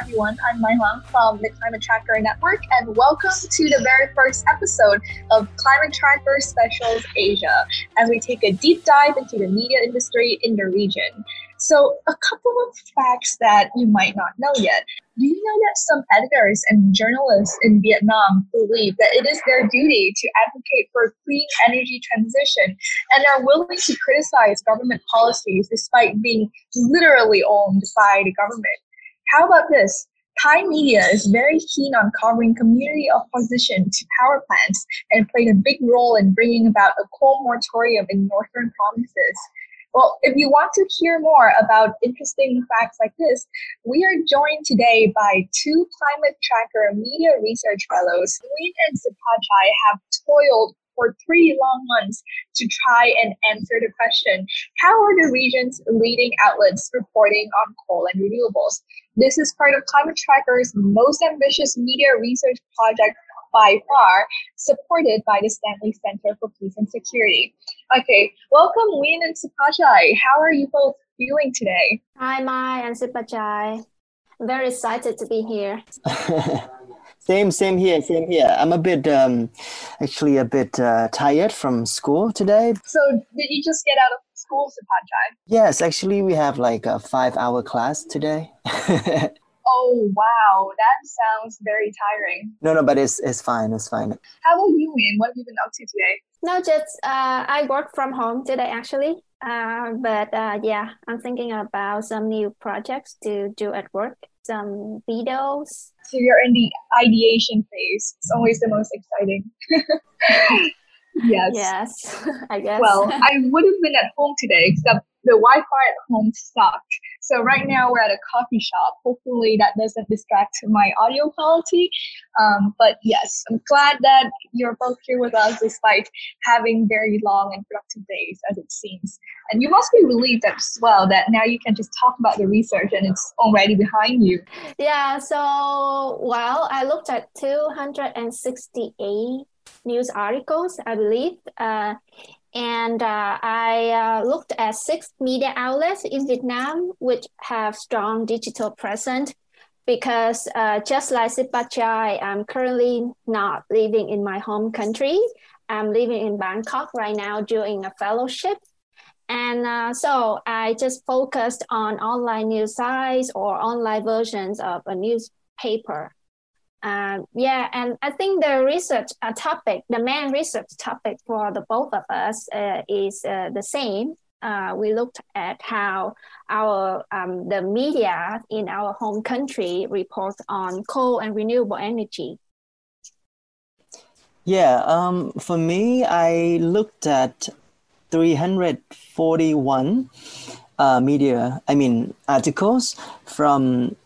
everyone. I'm Huang from the Climate Tracker Network, and welcome to the very first episode of Climate Tracker Specials Asia as we take a deep dive into the media industry in the region. So, a couple of facts that you might not know yet. Do you know that some editors and journalists in Vietnam believe that it is their duty to advocate for a clean energy transition and are willing to criticize government policies despite being literally owned by the government? How about this? Thai media is very keen on covering community opposition to power plants and played a big role in bringing about a coal moratorium in northern provinces. Well, if you want to hear more about interesting facts like this, we are joined today by two Climate Tracker Media Research Fellows. Nguyen and Supachai have toiled for three long months to try and answer the question how are the region's leading outlets reporting on coal and renewables? This is part of Climate Tracker's most ambitious media research project by far, supported by the Stanley Center for Peace and Security. Okay, welcome Win and Supachai. How are you both feeling today? Hi, Mai and Supachai. Very excited to be here. same, same here, same here. I'm a bit, um, actually a bit uh, tired from school today. So, did you just get out of school, Supachai? Yes, actually, we have like a five-hour class today. Oh wow, that sounds very tiring. No, no, but it's it's fine. It's fine. How about you, Ian? What have you been up to today? No, just uh, I work from home today actually. Uh, but uh, yeah, I'm thinking about some new projects to do at work, some videos. So you're in the ideation phase. It's always the most exciting. yes. Yes, I guess. Well, I would have been at home today, except the Wi-Fi at home sucked. So right now we're at a coffee shop. Hopefully that doesn't distract my audio quality. Um, but yes, I'm glad that you're both here with us despite having very long and productive days as it seems. And you must be relieved as well that now you can just talk about the research and it's already behind you. Yeah, so well, I looked at 268 news articles, I believe. Uh, and uh, I uh, looked at six media outlets in Vietnam which have strong digital presence because uh, just like Supachai, I'm currently not living in my home country. I'm living in Bangkok right now doing a fellowship. And uh, so I just focused on online news sites or online versions of a newspaper. Um, yeah, and I think the research uh, topic, the main research topic for the both of us uh, is uh, the same. Uh, we looked at how our um, the media in our home country reports on coal and renewable energy. Yeah, um, for me, I looked at 341 uh, media, I mean, articles from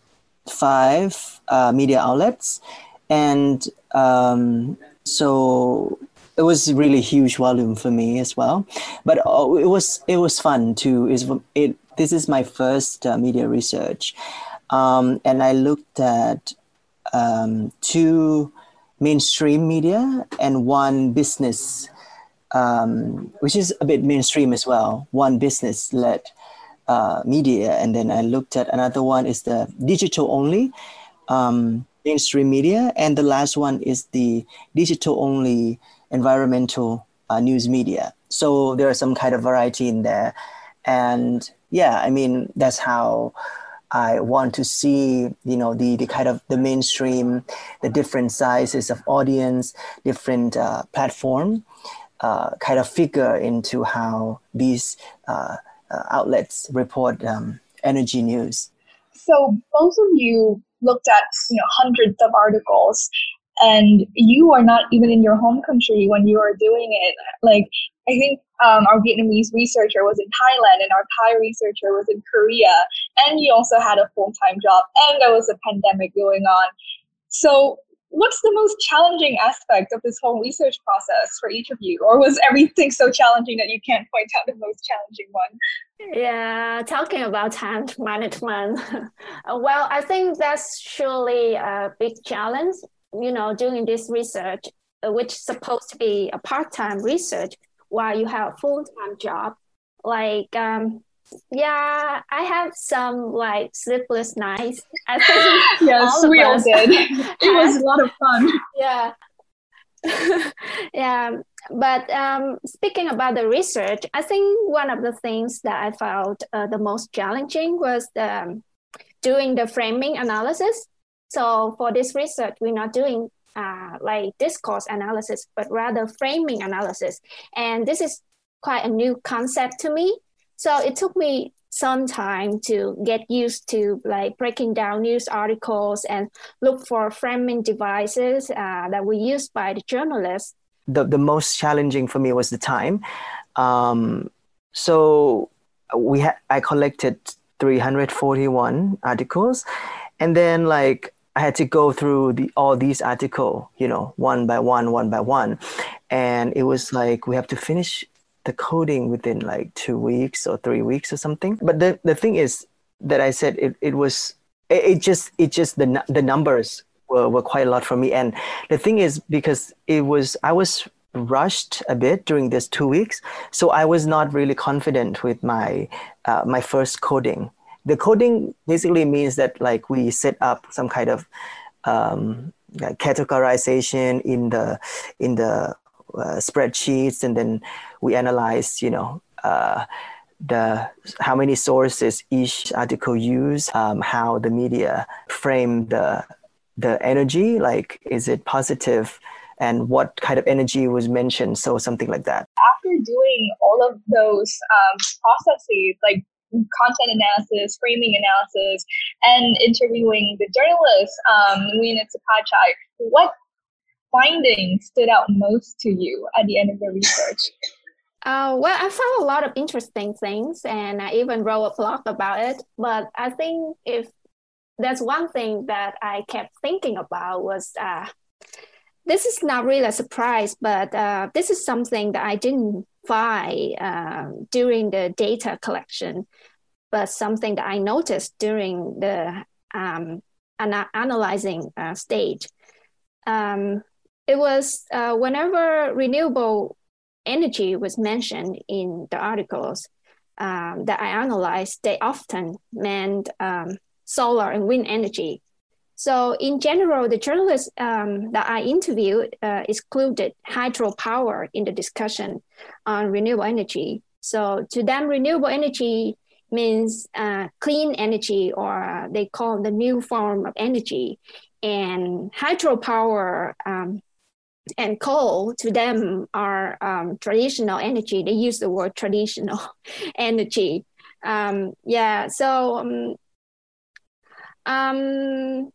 five uh, media outlets, and um, so it was really huge volume for me as well. But uh, it was it was fun too. Is it? This is my first uh, media research, um, and I looked at um, two mainstream media and one business, um, which is a bit mainstream as well. One business led uh, media, and then I looked at another one is the digital only um, mainstream media, and the last one is the digital only environmental uh, news media. So there are some kind of variety in there, and yeah, I mean that's how I want to see, you know, the, the kind of the mainstream, the different sizes of audience, different uh, platform, uh, kind of figure into how these uh, uh, outlets report um, energy news. So both of you looked at you know hundreds of articles, and you are not even in your home country when you are doing it. Like I think um, our Vietnamese researcher was in Thailand, and our Thai researcher was in Korea, and you also had a full time job, and there was a pandemic going on. So what's the most challenging aspect of this whole research process for each of you? Or was everything so challenging that you can't point out the most challenging one? Yeah talking about time management. Well i think that's surely a big challenge you know doing this research uh, which is supposed to be a part-time research while you have a full-time job. Like um, yeah, I have some like sleepless nights. I think yes, all we all did. it was a lot of fun. Yeah. yeah, but um, speaking about the research, I think one of the things that I found uh, the most challenging was the, um, doing the framing analysis. So for this research, we're not doing uh, like discourse analysis, but rather framing analysis. And this is quite a new concept to me. So it took me some time to get used to like breaking down news articles and look for framing devices uh, that were used by the journalists. The, the most challenging for me was the time. Um, so we had I collected 341 articles, and then like I had to go through the all these article, you know, one by one, one by one, and it was like we have to finish the coding within like two weeks or three weeks or something. But the, the thing is that I said it, it was it, it just it just the the numbers were, were quite a lot for me. And the thing is because it was I was rushed a bit during this two weeks, so I was not really confident with my uh, my first coding. The coding basically means that like we set up some kind of um, categorization in the in the uh, spreadsheets and then we analyze you know uh, the how many sources each article use um, how the media frame the the energy like is it positive and what kind of energy was mentioned so something like that. After doing all of those um, processes like content analysis, framing analysis, and interviewing the journalists, um, Nguyen and Supachai, what findings stood out most to you at the end of the research? Uh, well, I found a lot of interesting things, and I even wrote a blog about it. But I think if there's one thing that I kept thinking about was uh, this is not really a surprise, but uh, this is something that I didn't find uh, during the data collection, but something that I noticed during the um, ana- analyzing uh, stage. Um, it was uh, whenever renewable energy was mentioned in the articles um, that I analyzed, they often meant um, solar and wind energy. So in general, the journalists um, that I interviewed uh, excluded hydropower in the discussion on renewable energy. So to them, renewable energy means uh, clean energy, or they call the new form of energy. And hydropower um, and coal to them are um, traditional energy. They use the word traditional energy. Um, yeah, so um, um,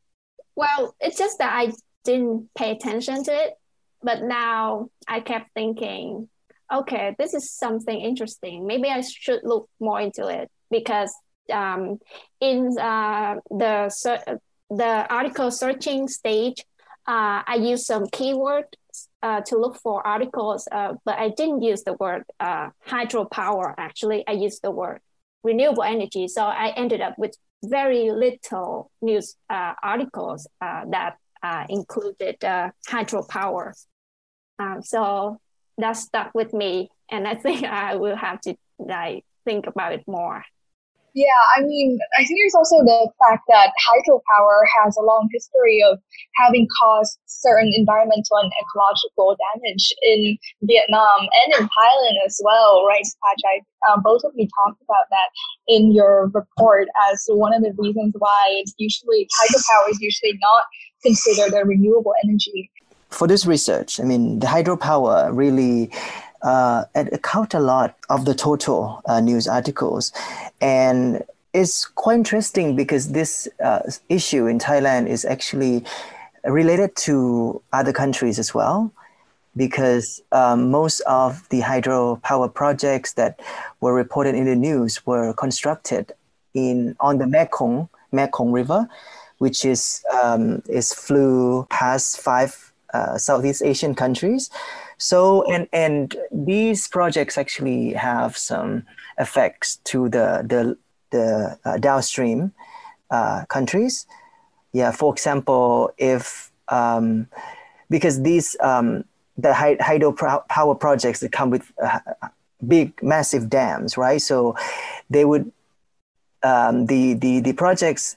well, it's just that I didn't pay attention to it, but now I kept thinking, okay, this is something interesting. Maybe I should look more into it because um, in uh, the the article searching stage, uh, I use some keyword uh, to look for articles, uh, but I didn't use the word uh, hydropower. Actually, I used the word renewable energy. So I ended up with very little news uh, articles uh, that uh, included hydropower. Um, so that stuck with me, and I think I will have to like think about it more. Yeah, I mean, I think there's also the fact that hydropower has a long history of having caused certain environmental and ecological damage in Vietnam and in Thailand as well, right, Pajai? Uh, both of you talked about that in your report as one of the reasons why it's usually hydropower is usually not considered a renewable energy. For this research, I mean, the hydropower really uh, account a lot of the total uh, news articles. And it's quite interesting because this uh, issue in Thailand is actually related to other countries as well. Because um, most of the hydropower projects that were reported in the news were constructed in on the Mekong Mekong River, which is um, is flew past five uh, Southeast Asian countries. So and and these projects actually have some effects to the the the uh, downstream uh, countries. Yeah, for example, if um, because these um, the hydro power projects that come with uh, big, massive dams, right? So they would um, the the the projects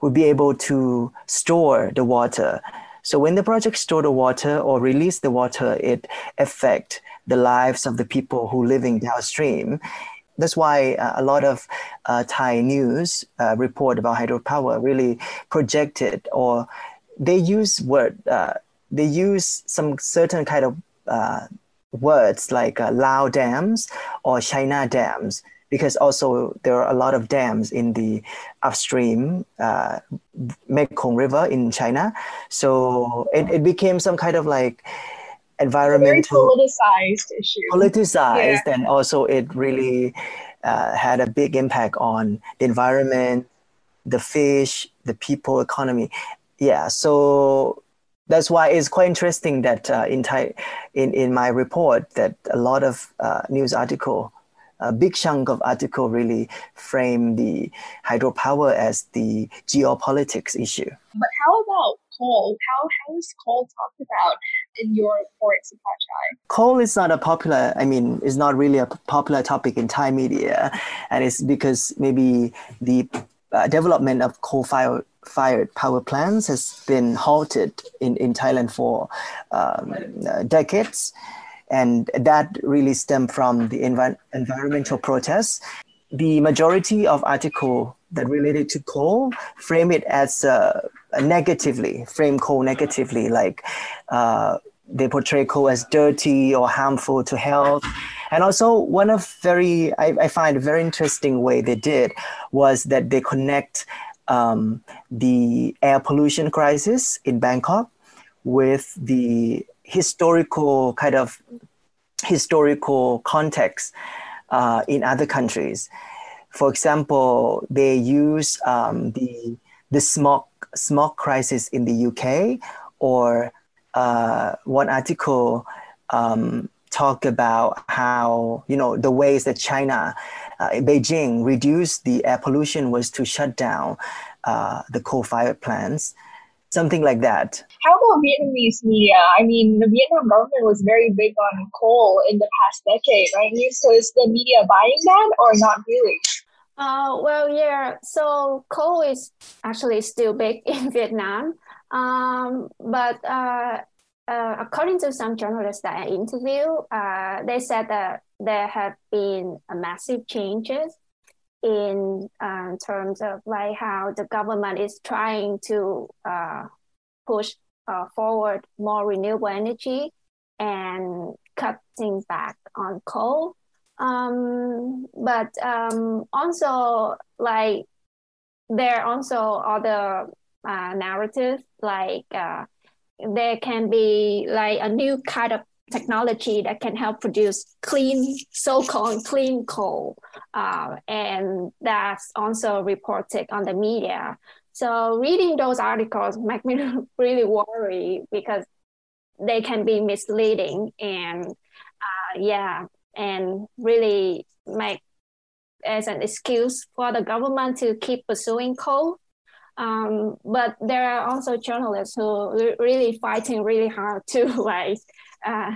would be able to store the water. So when the project store the water or release the water, it affect the lives of the people who living downstream. That's why uh, a lot of uh, Thai news uh, report about hydropower really projected or they use word uh, they use some certain kind of uh, words like uh, Lao dams or China dams because also there are a lot of dams in the upstream uh, Mekong River in China. So it, it became some kind of like environmental politicized issue. Politicized, yeah. and also it really uh, had a big impact on the environment, the fish, the people, economy. Yeah, so that's why it's quite interesting that uh, in, Thai, in in my report that a lot of uh, news article, a big chunk of article really frame the hydropower as the geopolitics issue. But how about coal? How how is coal talked about in your report, Supachai? Coal is not a popular. I mean, it's not really a popular topic in Thai media, and it's because maybe the uh, development of coal-fired fired power plants has been halted in, in Thailand for um, uh, decades. And that really stemmed from the envi- environmental protests. The majority of article that related to coal frame it as uh, negatively, frame coal negatively, like uh, they portray coal as dirty or harmful to health. And also, one of very I, I find a very interesting way they did was that they connect um, the air pollution crisis in Bangkok with the historical kind of historical context uh, in other countries. For example, they use um, the the smog smog crisis in the UK, or uh, one article um, talked about how you know the ways that China uh, Beijing reduced the air pollution was to shut down uh, the coal-fired plants, something like that. How about Vietnamese media? I mean, the Vietnam government was very big on coal in the past decade, right? So is the media buying that or not really? Uh, well, yeah. So coal is actually still big in Vietnam, um, but uh, uh, according to some journalists that I interviewed, uh, they said that there have been massive changes in uh, terms of like how the government is trying to uh, push uh, forward more renewable energy and cutting back on coal. Um, but um, also like there are also other uh, narratives like uh, there can be like a new kind of technology that can help produce clean, so-called clean coal, uh, and that's also reported on the media. So reading those articles make me really worry because they can be misleading and uh, yeah, and really make as an excuse for the government to keep pursuing coal. Um, but there are also journalists who are really fighting really hard to like uh,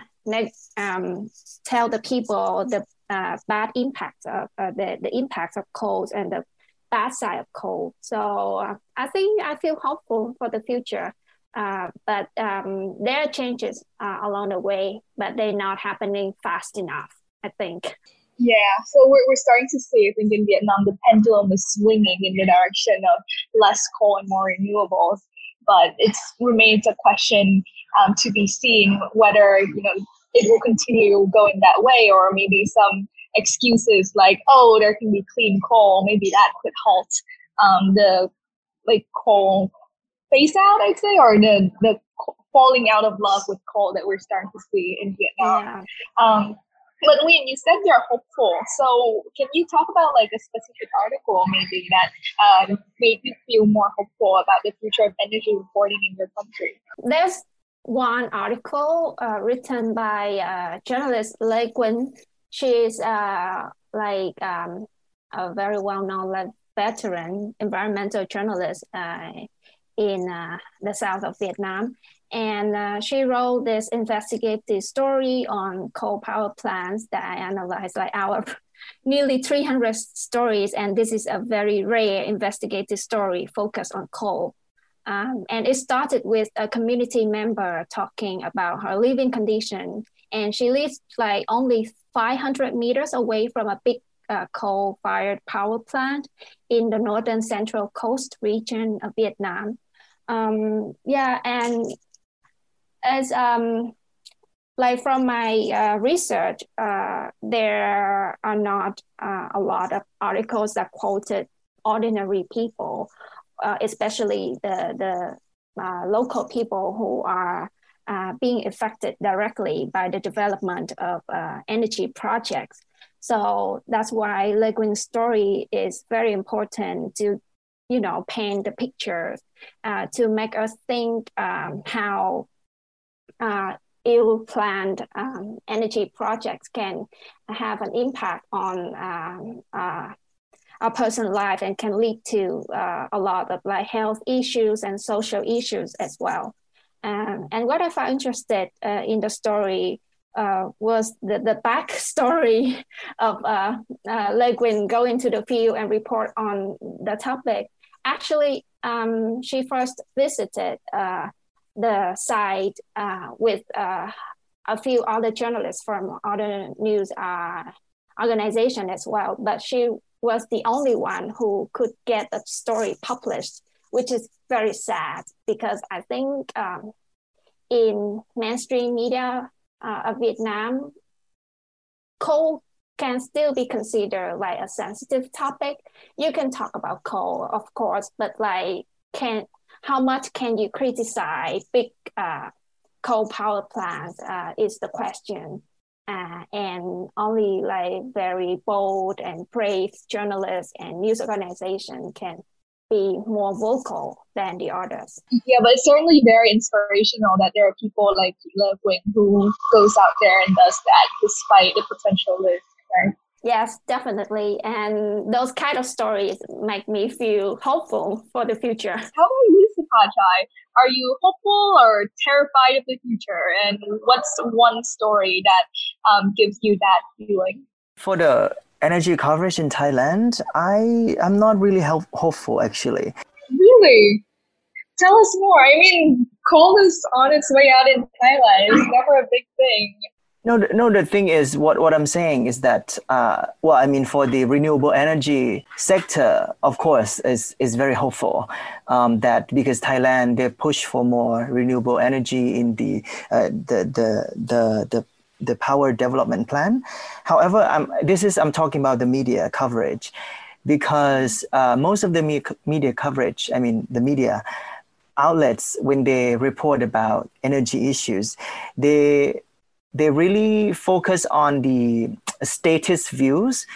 um, tell the people the uh, bad impact of uh, the, the impact of coal and the bad side of coal. So uh, I think I feel hopeful for the future. Uh, but um, there are changes uh, along the way, but they're not happening fast enough, I think. Yeah, so we're, we're starting to see, I think, in Vietnam, the pendulum is swinging in the direction of less coal and more renewables. But it remains a question um, to be seen whether you know it will continue going that way, or maybe some excuses like, oh, there can be clean coal, maybe that could halt um, the like coal phase out, I'd say, or the the falling out of love with coal that we're starting to see in Vietnam. Yeah. Um, but Lynn, you said you're hopeful. So can you talk about like a specific article maybe that um, made you feel more hopeful about the future of energy reporting in your country? There's one article uh, written by uh, journalist Lê Quynh. She's uh, like um, a very well-known like, veteran environmental journalist uh, in uh, the south of Vietnam. And uh, she wrote this investigative story on coal power plants that I analyzed, like our nearly 300 stories. And this is a very rare investigative story focused on coal. Um, and it started with a community member talking about her living condition. And she lives like only 500 meters away from a big uh, coal-fired power plant in the northern central coast region of Vietnam. Um, yeah, and as um, like from my uh, research, uh, there are not uh, a lot of articles that quoted ordinary people, uh, especially the the uh, local people who are uh, being affected directly by the development of energy projects. So that's why Lê Quynh's story is very important to, you know, paint the picture to make us think um, how uh, ill-planned um, energy projects can have an impact on um, uh, a person's life and can lead to uh, a lot of like health issues and social issues as well. Um, and what I found interested uh, in the story uh, was the, the backstory of uh, uh, Lê Quynh going to the field and report on the topic. Actually, um, she first visited uh, the site uh, with uh, a few other journalists from other news organization as well. But she was the only one who could get the story published, which is very sad because I think um, in mainstream media uh, of Vietnam, coal can still be considered like a sensitive topic. You can talk about coal, of course, but like can how much can you criticize big uh, coal power plants uh, is the question. Uh, and only like very bold and brave journalists and news organization can be more vocal than the others. Yeah, but it's certainly very inspirational that there are people like Lê Quynh who goes out there and does that despite the potential risk, right? Yes, definitely. And those kind of stories make me feel hopeful for the future. How about you, Supachai? Are you hopeful or terrified of the future? And what's one story that um, gives you that feeling? For the energy coverage in Thailand, I am not really help- hopeful actually. Really? Tell us more. I mean, coal is on its way out in Thailand. It's never a big thing. No, no. The thing is, what, what I'm saying is that, uh, well, I mean, for the renewable energy sector, of course, is is very hopeful. Um, that because Thailand they push for more renewable energy in the uh, the, the the the the power development plan. However, I'm, this is I'm talking about the media coverage, because uh, most of the media coverage, I mean, the media outlets when they report about energy issues, they they really focus on the status views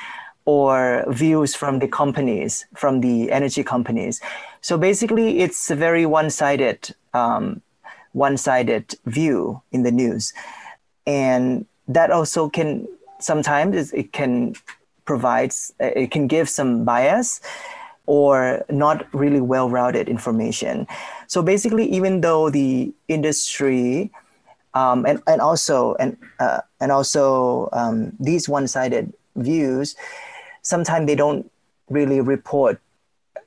or views from the companies, from the energy companies. So basically, it's a very one-sided, um, one-sided view in the news, and that also can sometimes it can provide, it can give some bias or not really well-routed information. So basically, even though the industry um, and and also and uh, and also um, these one-sided views sometimes they don't really report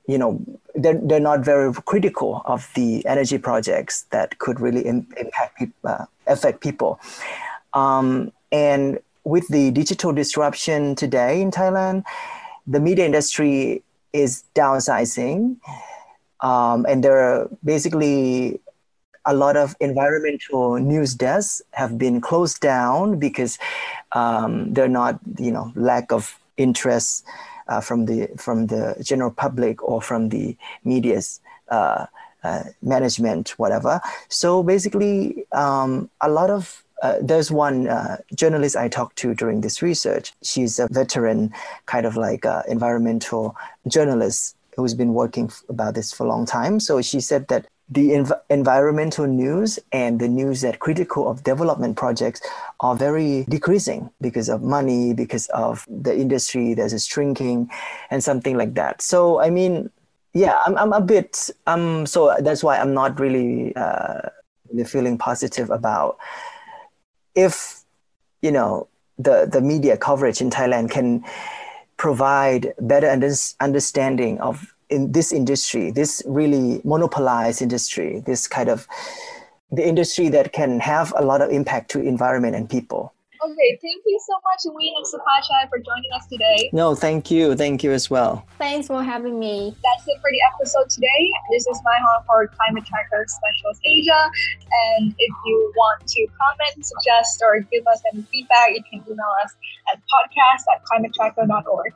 you know they're, they're not very critical of the energy projects that could really Im- impact uh, affect people. Um, and with the digital disruption today in thailand the media industry is downsizing. Um, and there are basically a lot of environmental news desks have been closed down because um, they're not, you know, lack of interest uh, from the from the general public or from the media's uh, uh, management, whatever. So basically, um, a lot of uh, there's one uh, journalist I talked to during this research. She's a veteran, kind of like environmental journalist who's been working about this for a long time. So she said that the env- environmental news and the news that critical of development projects are very decreasing because of money, because of the industry there's a shrinking, and something like that. So I mean, yeah, I'm I'm a bit um so that's why I'm not really uh, really feeling positive about if you know the the media coverage in Thailand can provide better understanding of in this industry, this really monopolized industry, this kind of the industry that can have a lot of impact to environment and people. Okay, thank you so much, Ween and Supachai, for joining us today. No, thank you. Thank you as well. Thanks for having me. That's it for the episode today. This is my home for Climate Tracker Specials Asia. And if you want to comment, suggest, or give us any feedback, you can email us at podcast at climatetracker.org.